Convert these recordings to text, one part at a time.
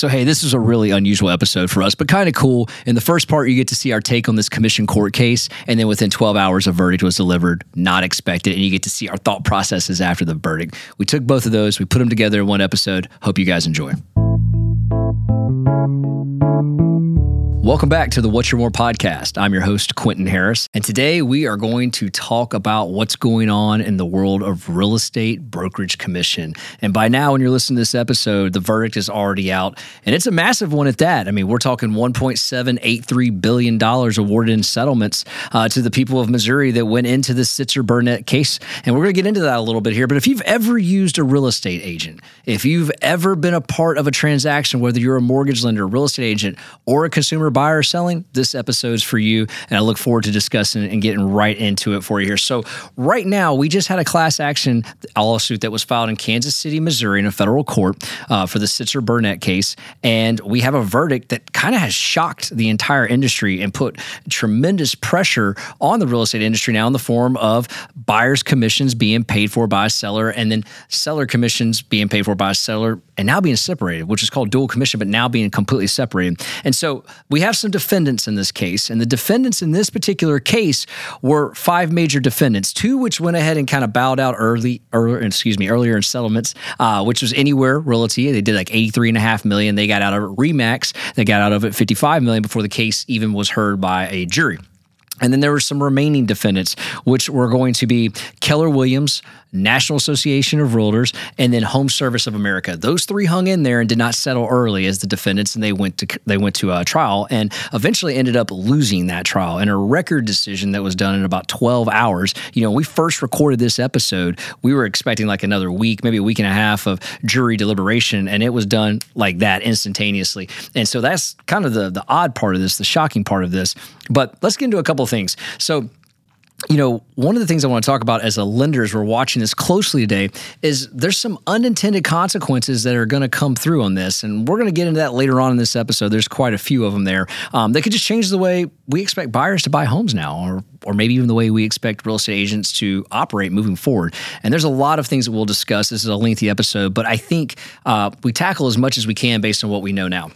So, hey, this is a really unusual episode for us, but kind of cool. In the first part, you get to see our take on this commission court case. And then within 12 hours, a verdict was delivered, not expected. And you get to see our thought processes after the verdict. We took both of those, we put them together in one episode. Hope you guys enjoy. Welcome back to the What's Your More podcast. I'm your host, Quinton Harris. And today we are going to talk about what's going on in the world of real estate brokerage commission. And by now, when you're listening to this episode, the verdict is already out. And it's a massive one at that. I mean, we're talking $1.783 billion awarded in settlements uh, to the people of Missouri that went into the Sitzer Burnett case. And we're going to get into that a little bit here. But if you've ever used a real estate agent, if you've ever been a part of a transaction, whether you're a mortgage lender, real estate agent, or a consumer buyer or selling, this episode's for you. And I look forward to discussing and getting right into it for you here. So, right now, we just had a class action lawsuit that was filed in Kansas City, Missouri, in a federal court uh, for the Sitzer Burnett case. And we have a verdict that kind of has shocked the entire industry and put tremendous pressure on the real estate industry now in the form of buyer's commissions being paid for by a seller and then seller commissions being paid for by a seller and now being separated, which is called dual commission, but now being completely separated. And so we have some defendants in this case, and the defendants in this particular case were five major defendants, two which went ahead and kind of bowed out early, or excuse me, earlier in settlements, uh, which was Anywhere Realty. They did like eighty-three and a half million. They got out of it. Remax, they got out of it fifty-five million before the case even was heard by a jury. And then there were some remaining defendants, which were going to be Keller Williams, National Association of Realtors, and then Home Service of America. Those three hung in there and did not settle early as the defendants, and they went to they went to a trial and eventually ended up losing that trial in a record decision that was done in about 12 hours. You know, we first recorded this episode, we were expecting like another week, maybe a week and a half of jury deliberation, and it was done like that instantaneously. And so that's kind of the the odd part of this, the shocking part of this. But let's get into a couple of things. So you know, one of the things I want to talk about as a lender as we're watching this closely today is there's some unintended consequences that are going to come through on this. And we're going to get into that later on in this episode. There's quite a few of them there. Um, they could just change the way we expect buyers to buy homes now, or, or maybe even the way we expect real estate agents to operate moving forward. And there's a lot of things that we'll discuss. This is a lengthy episode, but I think uh, we tackle as much as we can based on what we know now.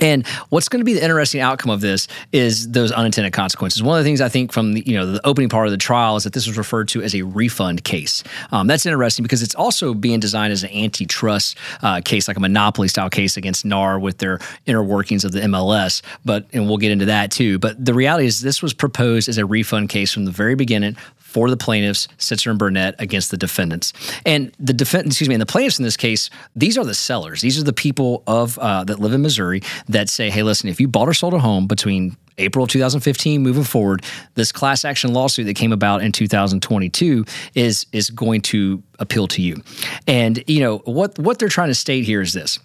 And what's going to be the interesting outcome of this is those unintended consequences. One of the things I think from the you know the opening part of the trial is that this was referred to as a refund case. Um, that's interesting because it's also being designed as an antitrust uh, case, like a monopoly style case against NAR with their inner workings of the MLS. But and we'll get into that too. But the reality is this was proposed as a refund case from the very beginning for the plaintiffs, Sitzer and Burnett, against the defendants. And the defense, excuse me, and the plaintiffs in this case, these are the sellers. These are the people of uh, that live in Missouri that say, hey, listen, if you bought or sold a home between April of 2015 moving forward, this class action lawsuit that came about in 2022 is is going to appeal to you. And you know what what they're trying to state here is this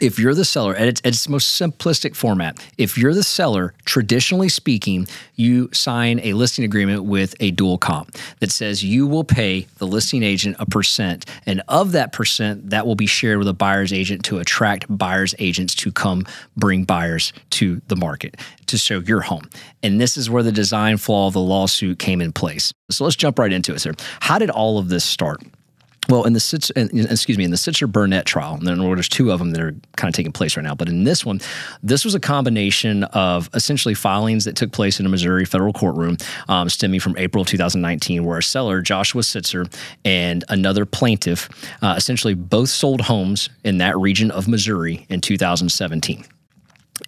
if you're the seller at its, at its, most simplistic format. If you're the seller traditionally speaking you sign a listing agreement with a dual comp that says you will pay the listing agent a percent and of that percent that will be shared with a buyer's agent to attract buyer's agents to come bring buyers to the market to show your home. And this is where the design flaw of the lawsuit came in place. So let's jump right into it sir. How did all of this start well, in the Sitzer, excuse me, in the Sitzer Burnett trial, and then there's two of them that are kind of taking place right now. But in this one, this was a combination of essentially filings that took place in a Missouri federal courtroom, um, stemming from April of 2019, where a seller, Joshua Sitzer, and another plaintiff, uh, essentially both sold homes in that region of Missouri in 2017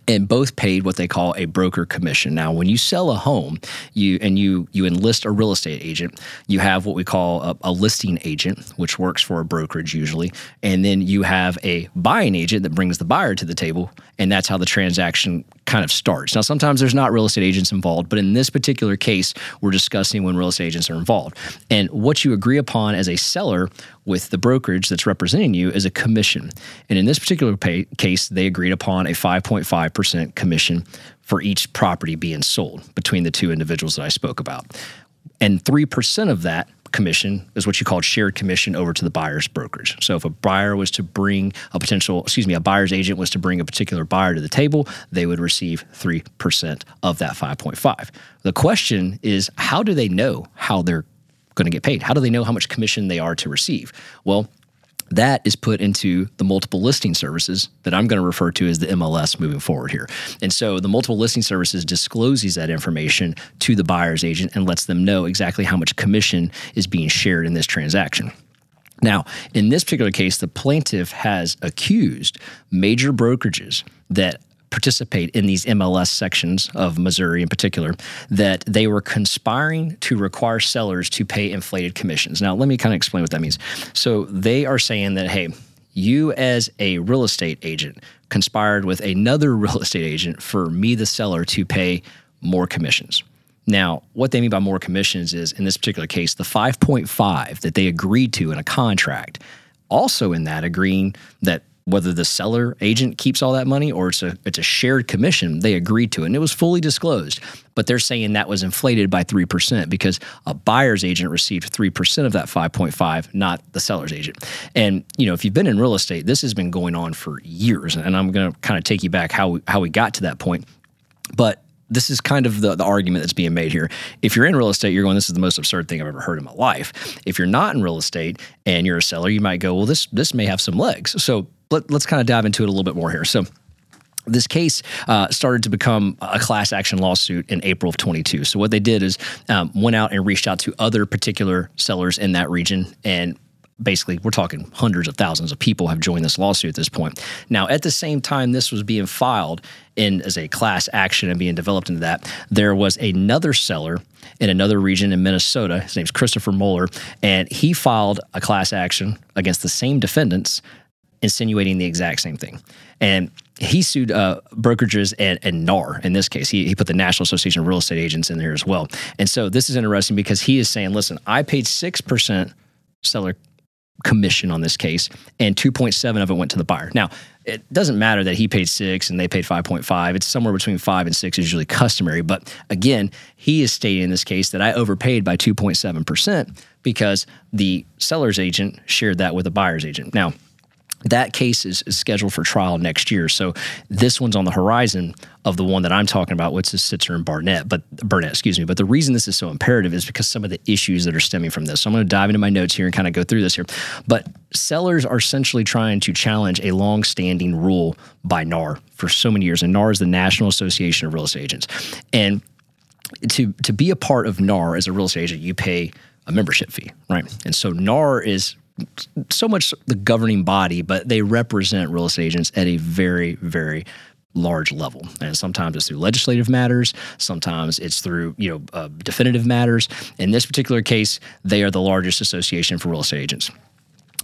and both paid what they call a broker commission. Now, when you sell a home, you and you you enlist a real estate agent, you have what we call a, a, listing agent, which works for a brokerage usually, and then you have a buying agent that brings the buyer to the table, and that's how the transaction kind of starts. Now, sometimes there's not real estate agents involved, but in this particular case, we're discussing when real estate agents are involved. And what you agree upon as a seller with the brokerage that's representing you is a commission. And in this particular pay, case, they agreed upon a 5.5% commission for each property being sold between the two individuals that I spoke about. And 3% of that commission is what you call shared commission over to the buyer's brokerage. So if a buyer was to bring a potential, excuse me, a buyer's agent was to bring a particular buyer to the table, they would receive 3% of that 5.5. The question is how do they know how they're going to get paid? How do they know how much commission they are to receive? Well, that is put into the multiple listing services that I'm going to refer to as the MLS moving forward here. And so the multiple listing services discloses that information to the buyer's agent and lets them know exactly how much commission is being shared in this transaction. Now, in this particular case, the plaintiff has accused major brokerages that participate in these MLS sections of Missouri in particular, that they were conspiring to require sellers to pay inflated commissions. Now, let me kind of explain what that means. So they are saying that, hey, you as a real estate agent conspired with another real estate agent for me, the seller, to pay more commissions. Now, what they mean by more commissions is, in this particular case, the 5.5 that they agreed to in a contract. Also, in that, agreeing that whether the seller agent keeps all that money or it's a it's a shared commission they agreed to it and it was fully disclosed but they're saying that was inflated by 3% because a buyer's agent received 3% of that 5.5 not the seller's agent and you know if you've been in real estate this has been going on for years and I'm going to kind of take you back how we, how we got to that point but this is kind of the, the argument that's being made here. If you're in real estate, you're going, this is the most absurd thing I've ever heard in my life. If you're not in real estate and you're a seller, you might go, well, this this may have some legs. So let, us kind of dive into it a little bit more here. So this case uh, started to become a class action lawsuit in April of 22. So what they did is um, went out and reached out to other particular sellers in that region and basically we're talking hundreds of thousands of people have joined this lawsuit at this point now at the same time this was being filed in as a class action and being developed into that there was another seller in another region in minnesota his name's Christopher Moehrl and he filed a class action against the same defendants insinuating the exact same thing. And he sued uh, brokerages and, and NAR in this case. He, he put the National Association of Real Estate Agents in there as well. And so this is interesting because he is saying, listen, I paid 6% seller commission on this case, and 2.7 of it went to the buyer. Now, it doesn't matter that he paid six and they paid 5.5. It's somewhere between five and six is usually customary. But again, he is stating in this case that I overpaid by 2.7% because the seller's agent shared that with the buyer's agent. Now, that case is, is, scheduled for trial next year. So this one's on the horizon of the one that I'm talking about, which is Sitzer and Barnett, but Burnett, excuse me. But the reason this is so imperative is because some of the issues that are stemming from this. So I'm going to dive into my notes here and kind of go through this here. But sellers are essentially trying to challenge a long-standing rule by NAR for so many years, and NAR is the National Association of Real Estate Agents. And to to be a part of NAR as a real estate agent, you pay a membership fee, right? And so NAR is so much the governing body, but they represent real estate agents at a very, very large level. And sometimes it's through legislative matters, sometimes it's through you know uh, definitive matters. In this particular case, they are the largest association for real estate agents.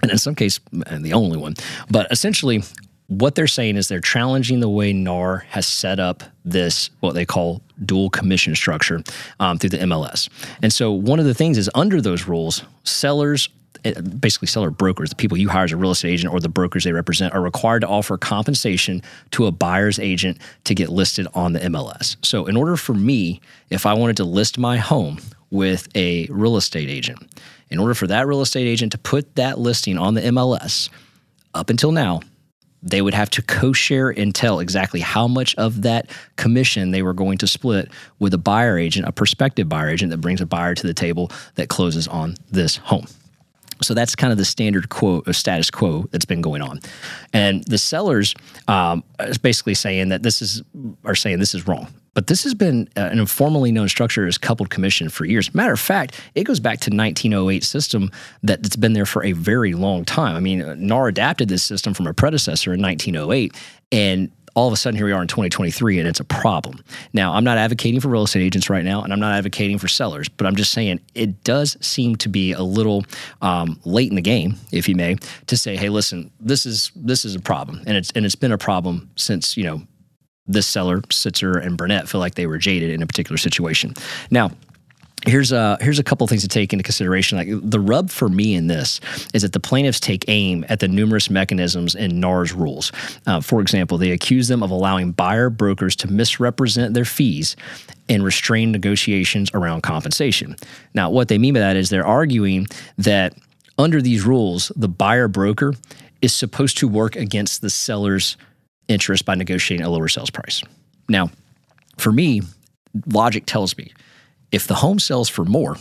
And in some case, and the only one. But essentially, what they're saying is they're challenging the way NAR has set up this, what they call dual commission structure um, through the MLS. And so, one of the things is under those rules, sellers Uh, basically seller brokers, the people you hire as a real estate agent or the brokers they represent, are required to offer compensation to a buyer's agent to get listed on the MLS. So, in order for me, if I wanted to list my home with a real estate agent, in order for that real estate agent to put that listing on the MLS, up until now, they would have to co-share and tell exactly how much of that commission they were going to split with a buyer agent, a prospective buyer agent that brings a buyer to the table that closes on this home. So that's kind of the standard quo or status quo that's been going on, and the sellers um, is basically saying that this is are saying this is wrong. But this has been uh, an informally known structure as coupled commission for years. Matter of fact, it goes back to 1908 system that's been there for a very long time. I mean, NAR adapted this system from a predecessor in 1908, and all of a sudden here we are in 2023 and it's a problem. Now, I'm not advocating for real estate agents right now and I'm not advocating for sellers, but I'm just saying it does seem to be a little um, late in the game, if you may, to say, hey, listen, this is this is a problem. And it's and it's been a problem since, you know, this seller, Sitzer and Burnett feel like they were jaded in a particular situation. Now, here's a here's a couple things to take into consideration. Like the rub for me in this is that the plaintiffs take aim at the numerous mechanisms in NAR's rules. Uh, for example, they accuse them of allowing buyer brokers to misrepresent their fees and restrain negotiations around compensation. Now, what they mean by that is they're arguing that under these rules, the buyer broker is supposed to work against the seller's interest by negotiating a lower sales price. Now, for me, logic tells me if the home sells for more,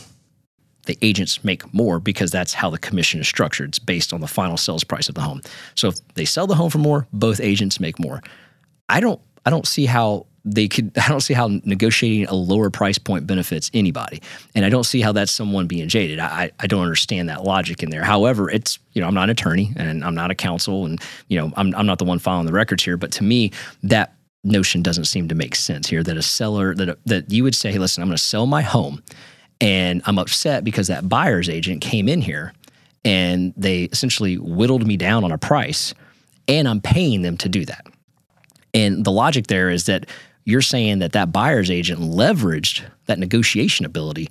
the agents make more because that's how the commission is structured. It's based on the final sales price of the home. So if they sell the home for more, both agents make more. I don't I don't see how they could I don't see how negotiating a lower price point benefits anybody. And I don't see how that's someone being jaded. I, I don't understand that logic in there. However, it's, you know, I'm not an attorney and I'm not a counsel and, you know, I'm, I'm not the one filing the records here. But to me, that notion doesn't seem to make sense here that a seller that that you would say, hey, listen, I'm going to sell my home and I'm upset because that buyer's agent came in here and they essentially whittled me down on a price and I'm paying them to do that. And the logic there is that you're saying that that buyer's agent leveraged that negotiation ability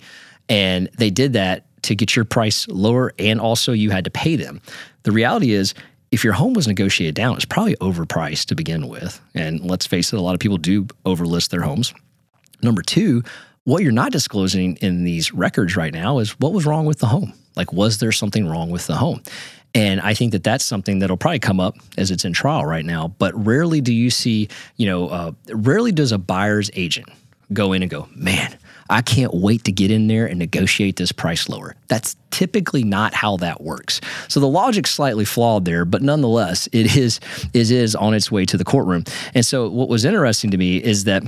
and they did that to get your price lower and also you had to pay them. The reality is if your home was negotiated down, it's probably overpriced to begin with. And let's face it, a lot of people do overlist their homes. Number two, what you're not disclosing in these records right now is what was wrong with the home. Like, was there something wrong with the home? And I think that that's something that'll probably come up as it's in trial right now. But rarely do you see, you know, uh, rarely does a buyer's agent go in and go, man, I can't wait to get in there and negotiate this price lower. That's typically not how that works. So the logic's slightly flawed there, but nonetheless, it is it is on its way to the courtroom. And so what was interesting to me is that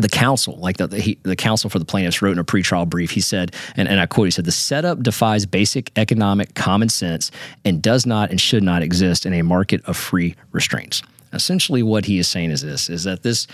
the counsel, like the, the, the, counsel for the plaintiffs wrote in a pretrial brief, he said, and, and I quote, he said, the setup defies basic economic common sense and does not and should not exist in a market of free restraints. Essentially, what he is saying is this, is that this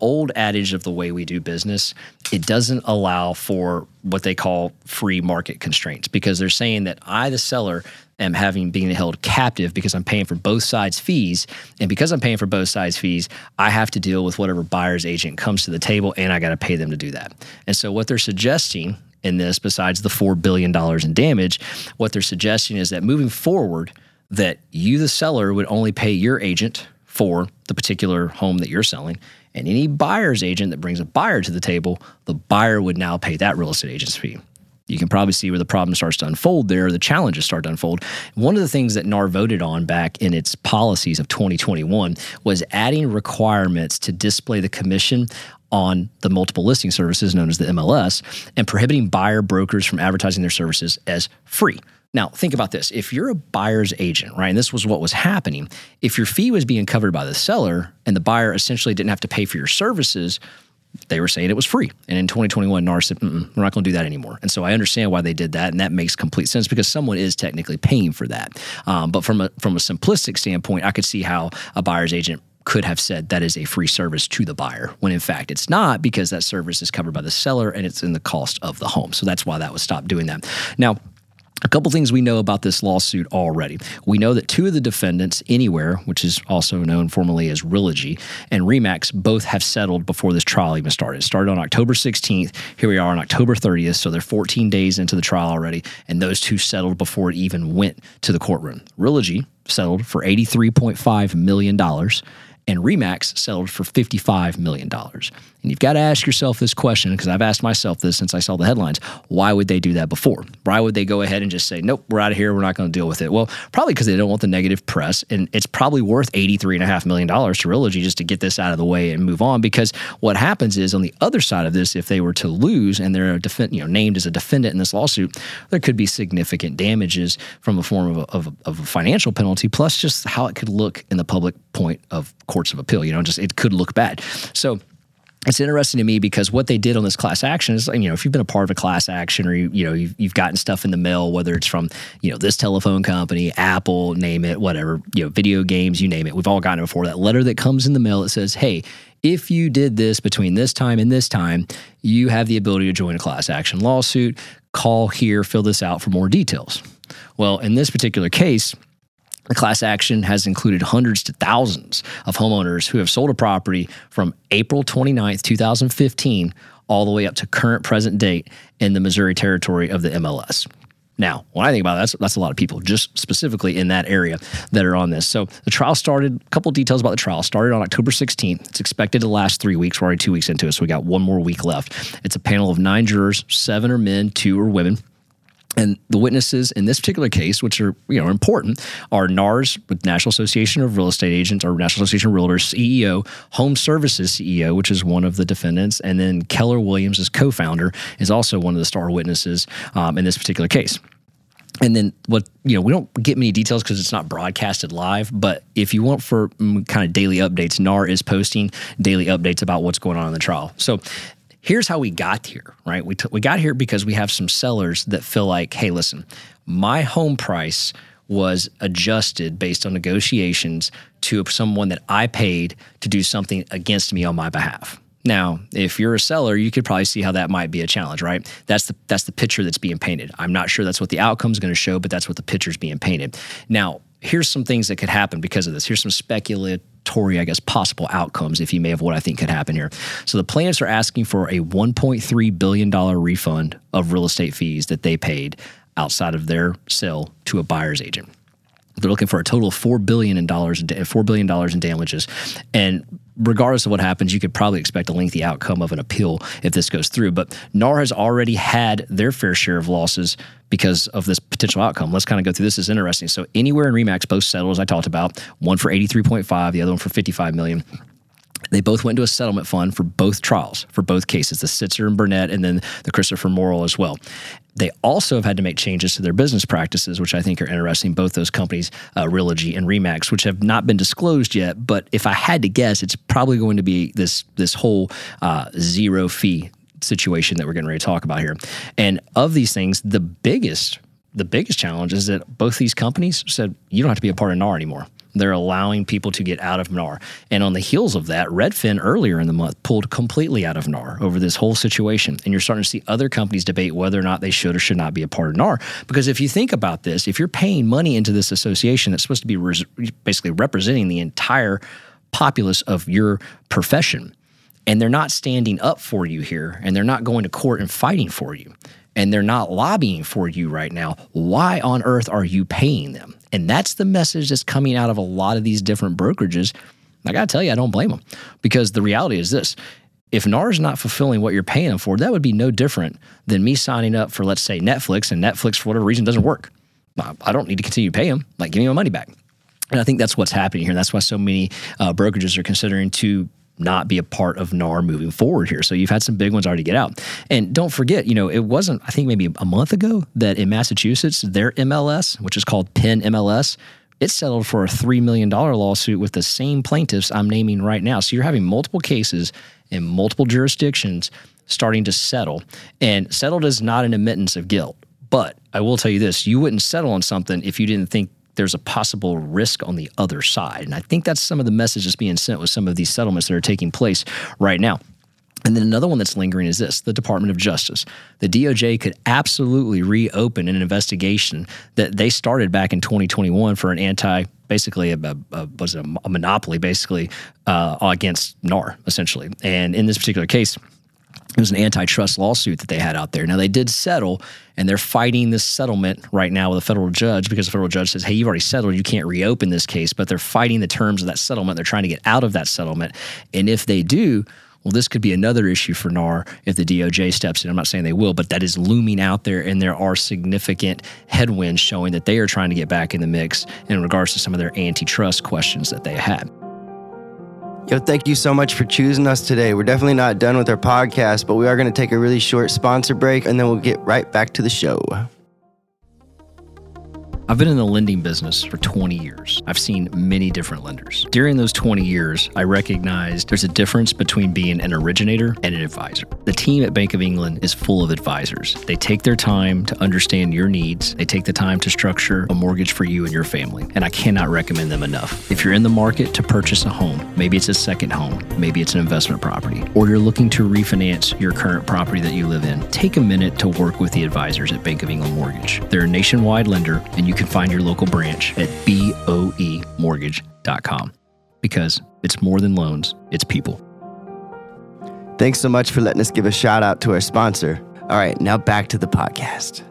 old adage of the way we do business, it doesn't allow for what they call free market constraints because they're saying that I, the seller, am having being held captive because I'm paying for both sides' fees. And because I'm paying for both sides' fees, I have to deal with whatever buyer's agent comes to the table and I got to pay them to do that. And so what they're suggesting in this, besides the $4 billion in damage, what they're suggesting is that moving forward, that you, the seller, would only pay your agent for the particular home that you're selling. And any buyer's agent that brings a buyer to the table, the buyer would now pay that real estate agent's fee you can probably see where the problem starts to unfold there, the challenges start to unfold. One of the things that NAR voted on back in its policies of 2021 was adding requirements to display the commission on the multiple listing services known as the MLS and prohibiting buyer brokers from advertising their services as free. Now, think about this. If you're a buyer's agent, right, and this was what was happening, if your fee was being covered by the seller and the buyer essentially didn't have to pay for your services, they were saying it was free. And in 2021, NAR said, we're not going to do that anymore. And so I understand why they did that. And that makes complete sense because someone is technically paying for that. Um, but from a, from a simplistic standpoint, I could see how a buyer's agent could have said that is a free service to the buyer when in fact it's not because that service is covered by the seller and it's in the cost of the home. So that's why that was stopped doing that. Now, a couple things we know about this lawsuit already. We know that two of the defendants, Anywhere, which is also known formally as Realogy, and Remax, both have settled before this trial even started. It started on October 16th. Here we are on October 30th, so they're 14 days into the trial already, and those two settled before it even went to the courtroom. Realogy settled for $83.5 million, and Remax settled for $55 million. And you've got to ask yourself this question because I've asked myself this since I saw the headlines. Why would they do that before? Why would they go ahead and just say, nope, we're out of here. We're not going to deal with it? Well, probably because they don't want the negative press. And it's probably worth $83.5 million to Realogy just to get this out of the way and move on. Because what happens is on the other side of this, if they were to lose and they're a you know, named as a defendant in this lawsuit, there could be significant damages from a form of a, of, a, of a financial penalty, plus just how it could look in the public point of courts of appeal. You know, just it could look bad. So it's interesting to me because what they did on this class action is, you know, if you've been a part of a class action or you, you know you've, you've gotten stuff in the mail, whether it's from you know this telephone company, Apple, name it, whatever, you know, video games, you name it, we've all gotten it before. That letter that comes in the mail that says, "Hey, if you did this between this time and this time, you have the ability to join a class action lawsuit. Call here, fill this out for more details." Well, in this particular case, the class action has included hundreds to thousands of homeowners who have sold a property from April 29th, 2015, all the way up to current present date in the Missouri territory of the MLS. Now, when I think about it, that's, that's a lot of people, just specifically in that area that are on this. So the trial started, a couple details about the trial, started on October 16th. It's expected to last three weeks. We're already two weeks into it, so we got one more week left. It's a panel of nine jurors, seven are men, two are women. And the witnesses in this particular case, which are you know important, are NARS with National Association of Real Estate Agents or National Association of Realtors CEO, Home Services CEO, which is one of the defendants, and then Keller Williams, co-founder, is also one of the star witnesses um, in this particular case. And then what you know, we don't get many details because it's not broadcasted live. But if you want for kind of daily updates, NAR is posting daily updates about what's going on in the trial. So here's how we got here, right? We, t- we got here because we have some sellers that feel like, hey, listen, my home price was adjusted based on negotiations to someone that I paid to do something against me on my behalf. Now, if you're a seller, you could probably see how that might be a challenge, right? That's the that's the picture that's being painted. I'm not sure that's what the outcome is going to show, but that's what the picture's being painted. Now, here's some things that could happen because of this. Here's some I guess, possible outcomes, if you may, of what I think could happen here. So the plaintiffs are asking for a $1.3 billion refund of real estate fees that they paid outside of their sale to a buyer's agent. They're looking for a total of four billion in dollars, four billion dollars in damages, and regardless of what happens, you could probably expect a lengthy outcome of an appeal if this goes through. But NAR has already had their fair share of losses because of this potential outcome. Let's kind of go through this. is interesting. So anywhere in Remax, both settled as I talked about, one for 83.5, the other one for 55 million. They both went into a settlement fund for both trials, for both cases, the Sitzer and Burnett, and then the Christopher Moehrl as well. They also have had to make changes to their business practices, which I think are interesting. Both those companies, uh, Realogy and Remax, which have not been disclosed yet. But if I had to guess, it's probably going to be this this whole uh, zero fee situation that we're getting ready to talk about here. And of these things, the biggest the biggest challenge is that both these companies said you don't have to be a part of NAR anymore. They're allowing people to get out of NAR. And on the heels of that, Redfin earlier in the month pulled completely out of NAR over this whole situation. And you're starting to see other companies debate whether or not they should or should not be a part of NAR. Because if you think about this, if you're paying money into this association that's supposed to be res- basically representing the entire populace of your profession, and they're not standing up for you here, and they're not going to court and fighting for you, and they're not lobbying for you right now, why on earth are you paying them? And that's the message that's coming out of a lot of these different brokerages. I got to tell you, I don't blame them because the reality is this. If NAR is not fulfilling what you're paying them for, that would be no different than me signing up for, let's say, Netflix, and Netflix, for whatever reason, doesn't work. I don't need to continue to pay them. Like, give me my money back. And I think that's what's happening here. That's why so many uh, brokerages are considering to not be a part of NAR moving forward here. So you've had some big ones already get out. And don't forget, you know, it wasn't, I think maybe a month ago that in Massachusetts, their MLS, which is called PIN MLS, it settled for a $3 million lawsuit with the same plaintiffs I'm naming right now. So you're having multiple cases in multiple jurisdictions starting to settle. And settled is not an admittance of guilt. But I will tell you this you wouldn't settle on something if you didn't think there's a possible risk on the other side. And I think that's some of the messages being sent with some of these settlements that are taking place right now. And then another one that's lingering is this the Department of Justice. The DOJ could absolutely reopen an investigation that they started back in 2021 for an anti, basically, a, a was it a, monopoly, basically, uh, against NAR, essentially. And in this particular case, it was an antitrust lawsuit that they had out there. Now they did settle, and they're fighting this settlement right now with a federal judge because the federal judge says, "Hey, you've already settled. You can't reopen this case." But they're fighting the terms of that settlement. They're trying to get out of that settlement, and if they do, well, this could be another issue for NAR if the DOJ steps in. I'm not saying they will, but that is looming out there, and there are significant headwinds showing that they are trying to get back in the mix in regards to some of their antitrust questions that they had. Yo, thank you so much for choosing us today. We're definitely not done with our podcast, but we are going to take a really short sponsor break and then we'll get right back to the show. I've been in the lending business for 20 years. I've seen many different lenders. During those 20 years, I recognized there's a difference between being an originator and an advisor. The team at Bank of England is full of advisors. They take their time to understand your needs, they take the time to structure a mortgage for you and your family, and I cannot recommend them enough. If you're in the market to purchase a home, maybe it's a second home, maybe it's an investment property, or you're looking to refinance your current property that you live in, take a minute to work with the advisors at Bank of England Mortgage. They're a nationwide lender, and you can find your local branch at boemortgage.com because it's more than loans, it's people. Thanks so much for letting us give a shout out to our sponsor. All right, now back to the podcast.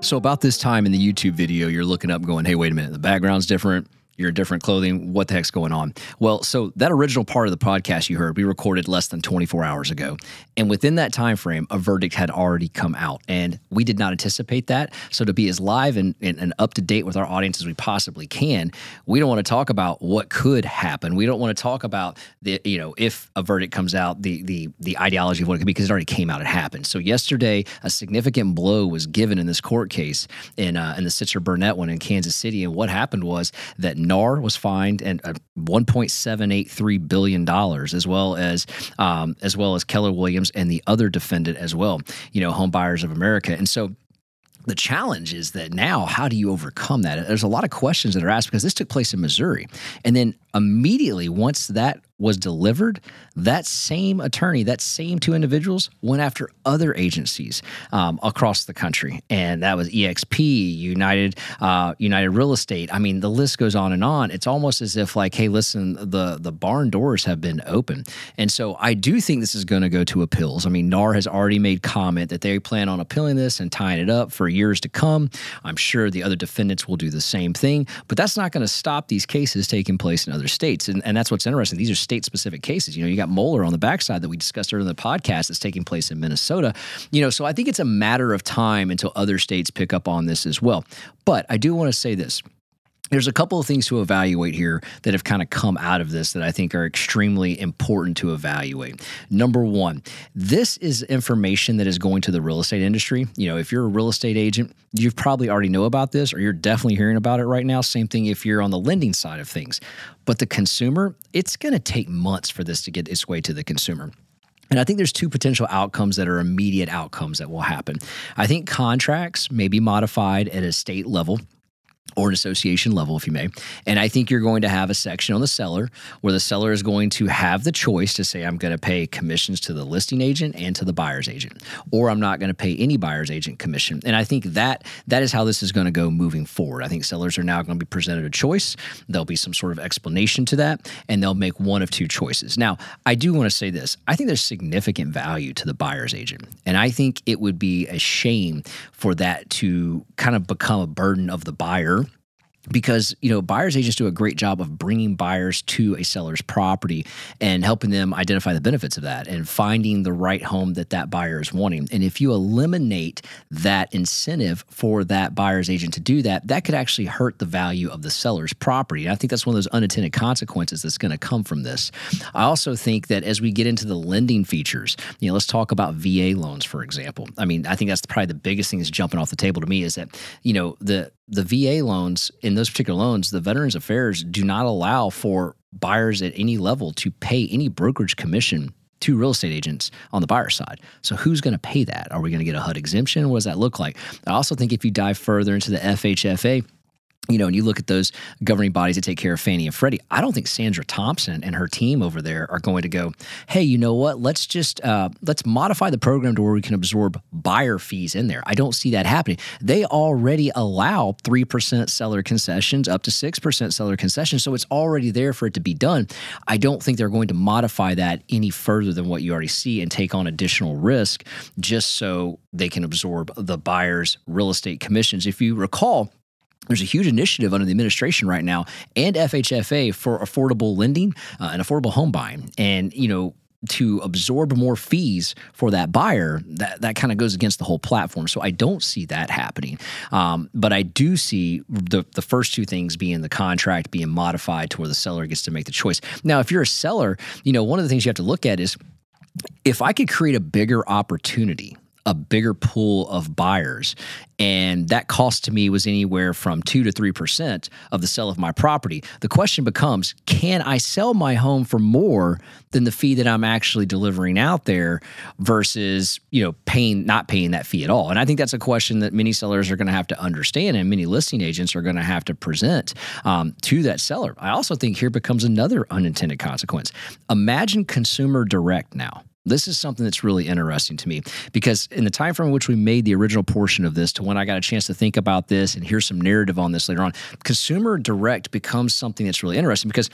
So, about this time in the YouTube video, you're looking up going, hey, wait a minute, the background's different you're in different clothing. What the heck's going on? Well, so that original part of the podcast you heard, we recorded less than 24 hours ago. And within that time frame, a verdict had already come out. And we did not anticipate that. So to be as live and, and, and up to date with our audience as we possibly can, we don't want to talk about what could happen. We don't want to talk about the, you know, if a verdict comes out, the the the ideology of what it could be, because it already came out, it happened. So yesterday, a significant blow was given in this court case in uh, in the Sitzer Burnett one in Kansas City. And what happened was that NAR was fined and uh, 1.783 billion dollars, as well as um, as well as Keller Williams and the other defendant as well. You know, Home Buyers of America, and so the challenge is that now how do you overcome that there's a lot of questions that are asked because this took place in missouri and then immediately once that was delivered, that same attorney, that same two individuals went after other agencies um, across the country, and that was EXP, United, uh, United Real Estate. I mean, the list goes on and on. It's almost as if like, hey, listen, the the barn doors have been open, and so I do think this is going to go to appeals. I mean, NAR has already made comment that they plan on appealing this and tying it up for years to come. I'm sure the other defendants will do the same thing, but that's not going to stop these cases taking place in other states, and, and that's what's interesting. These are state specific cases. You know, you got Moehrl on the backside that we discussed earlier in the podcast that's taking place in Minnesota. You know, so I think it's a matter of time until other states pick up on this as well. But I do want to say this there's a couple of things to evaluate here that have kind of come out of this that I think are extremely important to evaluate. Number one, this is information that is going to the real estate industry. You know, if you're a real estate agent, you probably already know about this or you're definitely hearing about it right now. Same thing if you're on the lending side of things. But the consumer, it's going to take months for this to get its way to the consumer. And I think there's two potential outcomes that are immediate outcomes that will happen. I think contracts may be modified at a state level or an association level, if you may. And I think you're going to have a section on the seller where the seller is going to have the choice to say, I'm going to pay commissions to the listing agent and to the buyer's agent, or I'm not going to pay any buyer's agent commission. And I think that that is how this is going to go moving forward. I think sellers are now going to be presented a choice. There'll be some sort of explanation to that, and they'll make one of two choices. Now, I do want to say this I think there's significant value to the buyer's agent. And I think it would be a shame for that to kind of become a burden of the buyer because you know buyers agents do a great job of bringing buyers to a seller's property and helping them identify the benefits of that and finding the right home that that buyer is wanting. And if you eliminate that incentive for that buyer's agent to do that that could actually hurt the value of the seller's property. And i think that's one of those unintended consequences that's going to come from this. I also think that as we get into the lending features you know let's talk about va loans for example. I mean i think that's probably the biggest thing that's jumping off the table to me is that you know the the VA loans in those particular loans, the Veterans Affairs do not allow for buyers at any level to pay any brokerage commission to real estate agents on the buyer side. So who's going to pay that? Are we going to get a HUD exemption? What does that look like? I also think if you dive further into the FHFA, you know, and you look at those governing bodies that take care of Fannie and Freddie, I don't think Sandra Thompson and her team over there are going to go, hey, you know what? Let's just uh, let's modify the program to where we can absorb buyer fees in there. I don't see that happening. They already allow three percent seller concessions, up to six percent seller concessions, so it's already there for it to be done. I don't think they're going to modify that any further than what you already see and take on additional risk just so they can absorb the buyer's real estate commissions. If you recall there's a huge initiative under the administration right now and FHFA for affordable lending uh, and affordable home buying. And, you know, to absorb more fees for that buyer, that, that kind of goes against the whole platform. So I don't see that happening. Um, but I do see the, the first two things being the contract being modified to where the seller gets to make the choice. Now, if you're a seller, you know, one of the things you have to look at is if I could create a bigger opportunity a bigger pool of buyers. And that cost to me was anywhere from two to 3% of the sale of my property. The question becomes can I sell my home for more than the fee that I'm actually delivering out there versus, you know, paying, not paying that fee at all? And I think that's a question that many sellers are going to have to understand and many listing agents are going to have to present um, to that seller. I also think here becomes another unintended consequence. Imagine consumer direct now. This is something that's really interesting to me because in the time frame in which we made the original portion of this to when I got a chance to think about this and hear some narrative on this later on, consumer direct becomes something that's really interesting because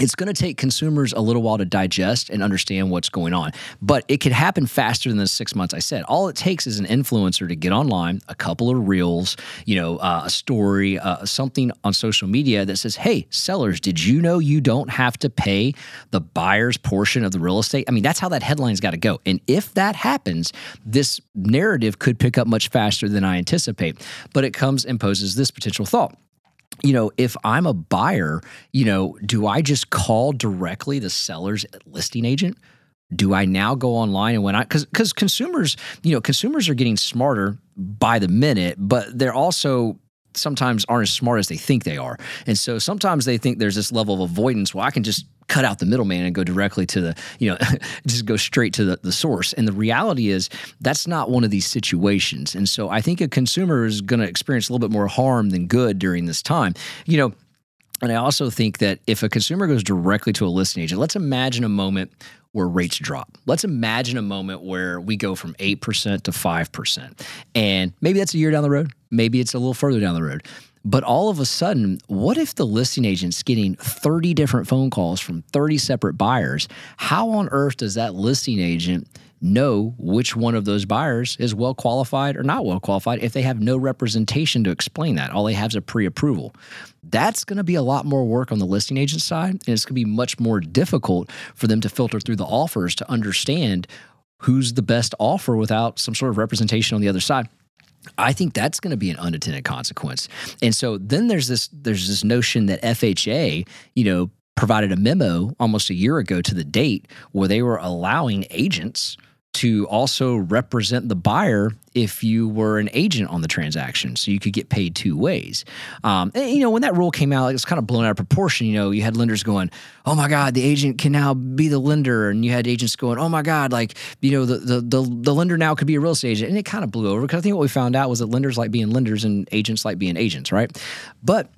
it's going to take consumers a little while to digest and understand what's going on. But it could happen faster than the six months I said. All it takes is an influencer to get online, a couple of reels, you know, uh, a story, uh, something on social media that says, hey, sellers, did you know you don't have to pay the buyer's portion of the real estate? I mean, that's how that headline's got to go. And if that happens, this narrative could pick up much faster than I anticipate. But it comes and poses this potential thought you know, if I'm a buyer, you know, do I just call directly the seller's listing agent? Do I now go online and when I because because consumers, you know, consumers are getting smarter by the minute, but they're also sometimes aren't as smart as they think they are. And so sometimes they think there's this level of avoidance. Well, I can just cut out the middleman and go directly to the, you know, just go straight to the, the source. And the reality is that's not one of these situations. And so I think a consumer is going to experience a little bit more harm than good during this time. You know, and I also think that if a consumer goes directly to a listing agent, let's imagine a moment where rates drop. Let's imagine a moment where we go from 8% to 5%. And maybe that's a year down the road. Maybe it's a little further down the road. But all of a sudden, what if the listing agent's getting 30 different phone calls from 30 separate buyers? How on earth does that listing agent know which one of those buyers is well qualified or not well qualified if they have no representation to explain that? All they have is a pre approval. That's going to be a lot more work on the listing agent side, and it's going to be much more difficult for them to filter through the offers to understand who's the best offer without some sort of representation on the other side. I think that's going to be an unintended consequence. And so then there's this there's this notion that FHA, you know, provided a memo almost a year ago to the date where they were allowing agents to also represent the buyer if you were an agent on the transaction. So you could get paid two ways. Um, and, you know, when that rule came out, it was kind of blown out of proportion. You know, you had lenders going, oh my God, the agent can now be the lender. And you had agents going, oh my God, like, you know, the, the, the, the lender now could be a real estate agent. And it kind of blew over because I think what we found out was that lenders like being lenders and agents like being agents, right? But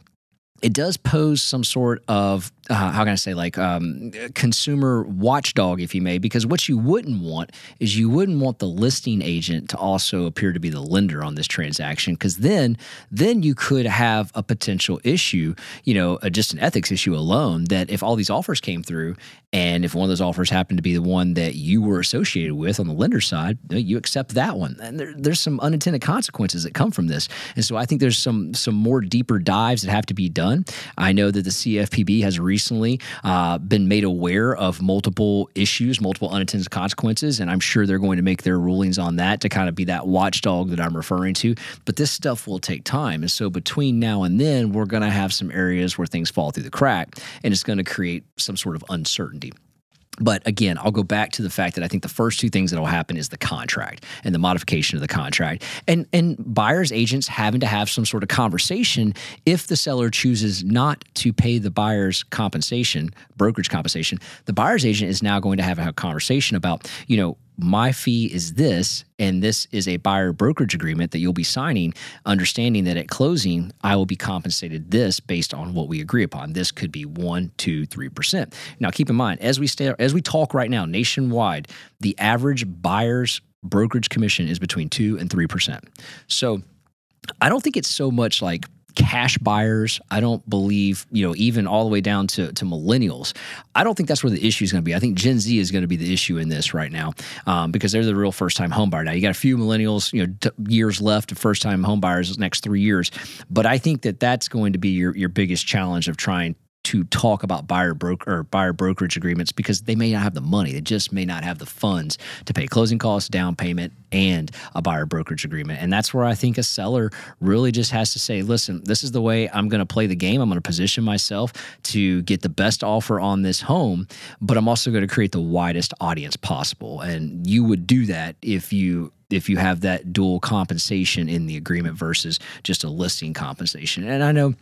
it does pose some sort of uh, how can I say like um, consumer watchdog, if you may, because what you wouldn't want is you wouldn't want the listing agent to also appear to be the lender on this transaction, because then then you could have a potential issue, you know, a, just an ethics issue alone. That if all these offers came through, and if one of those offers happened to be the one that you were associated with on the lender side, you accept that one, and there, there's some unintended consequences that come from this. And so I think there's some some more deeper dives that have to be done. I know that the CFPB has recently recently uh, been made aware of multiple issues, multiple unintended consequences, and I'm sure they're going to make their rulings on that to kind of be that watchdog that I'm referring to. But this stuff will take time. And so between now and then, we're going to have some areas where things fall through the crack, and it's going to create some sort of uncertainty. But again, I'll go back to the fact that I think the first two things that will happen is the contract and the modification of the contract, and and buyers agents having to have some sort of conversation if the seller chooses not to pay the buyer's compensation, brokerage compensation. The buyer's agent is now going to have a conversation about you know my fee is this, and this is a buyer brokerage agreement that you'll be signing, understanding that at closing, I will be compensated this based on what we agree upon. This could be one, two, three percent. Now, keep in mind, as we stay, as we talk right now, nationwide, the average buyer's brokerage commission is between two and three percent. So I don't think it's so much like cash buyers. I don't believe, you know, even all the way down to, to millennials. I don't think that's where the issue is going to be. I think Gen Z is going to be the issue in this right now um, because they're the real first time home buyer. Now, you got a few millennials, you know, t- years left of first time home buyers next three years. But I think that that's going to be your, your biggest challenge of trying to talk about buyer broker or buyer brokerage agreements because they may not have the money. They just may not have the funds to pay closing costs, down payment, and a buyer brokerage agreement. And that's where I think a seller really just has to say, listen, this is the way I'm going to play the game. I'm going to position myself to get the best offer on this home, but I'm also going to create the widest audience possible. And you would do that if you if you have that dual compensation in the agreement versus just a listing compensation. And I know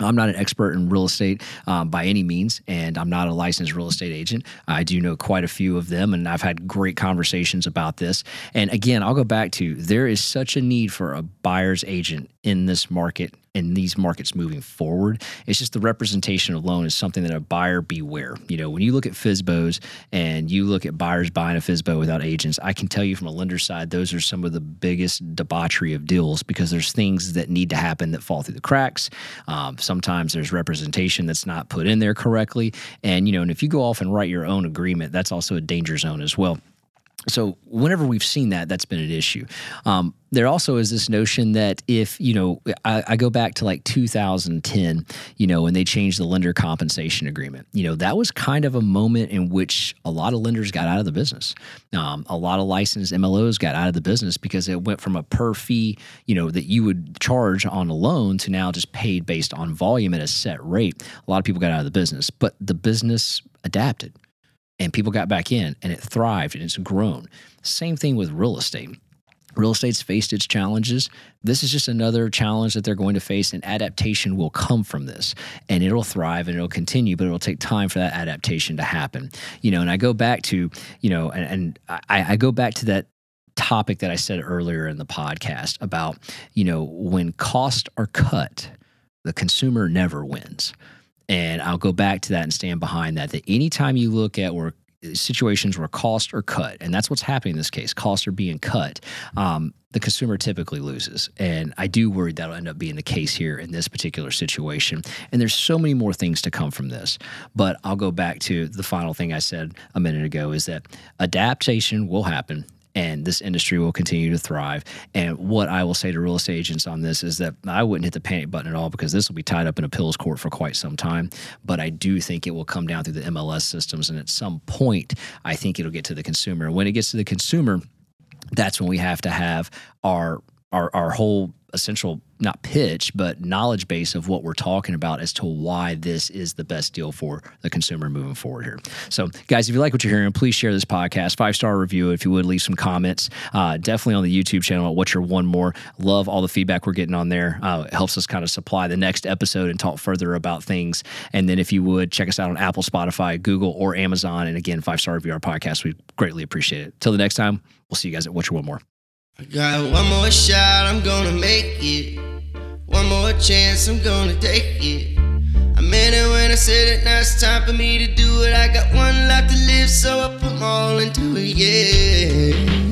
I'm not an expert in real estate um, by any means, and I'm not a licensed real estate agent. I do know quite a few of them, and I've had great conversations about this. And again, I'll go back to there is such a need for a buyer's agent in this market in these markets moving forward. It's just the representation of loan is something that a buyer beware. You know, when you look at FSBOs and you look at buyers buying a FSBO without agents, I can tell you from a lender side, those are some of the biggest debauchery of deals because there's things that need to happen that fall through the cracks. Um, sometimes there's representation that's not put in there correctly. And, you know, and if you go off and write your own agreement, that's also a danger zone as well so whenever we've seen that that's been an issue. Um, there also is this notion that if you know I, I, go back to like 2010 you know when they changed the lender compensation agreement. You know that was kind of a moment in which a lot of lenders got out of the business. Um, a lot of licensed mlos got out of the business because it went from a per fee you know that you would charge on a loan to now just paid based on volume at a set rate. A lot of people got out of the business but the business adapted and people got back in and it thrived and it's grown. Same thing with real estate. Real estate's faced its challenges. This is just another challenge that they're going to face, and adaptation will come from this. And it'll thrive and it'll continue, but it'll take time for that adaptation to happen. You know, and I go back to, you know, and, and I, I go back to that topic that I said earlier in the podcast about, you know, when costs are cut, the consumer never wins. And I'll go back to that and stand behind that. That anytime you look at where situations where costs are cut, and that's what's happening in this case, costs are being cut. Um, the consumer typically loses. And I do worry that'll end up being the case here in this particular situation. And there's so many more things to come from this. But I'll go back to the final thing I said a minute ago is that adaptation will happen and this industry will continue to thrive. And what I will say to real estate agents on this is that I wouldn't hit the panic button at all because this will be tied up in appeals court for quite some time. But I do think it will come down through the MLS systems. And at some point, I think it'll get to the consumer. And when it gets to the consumer, that's when we have to have our our, our whole essential not pitch but knowledge base of what we're talking about as to why this is the best deal for the consumer moving forward here. So guys if you like what you're hearing please share this podcast. Five star review if you would leave some comments. Uh, definitely on the youtube channel at what's your one more. Love all the feedback we're getting on there. Uh, it helps us kind of supply the next episode and talk further about things. And then if you would check us out on apple spotify google or amazon. And again five star review our podcast. We greatly appreciate it. Till the next time we'll see you guys at what's your one more. I got one more shot, I'm gonna make it. One more chance, I'm gonna take it. I meant it when I said it, now it's time for me to do it. I got one life to live, so I put all into it, yeah.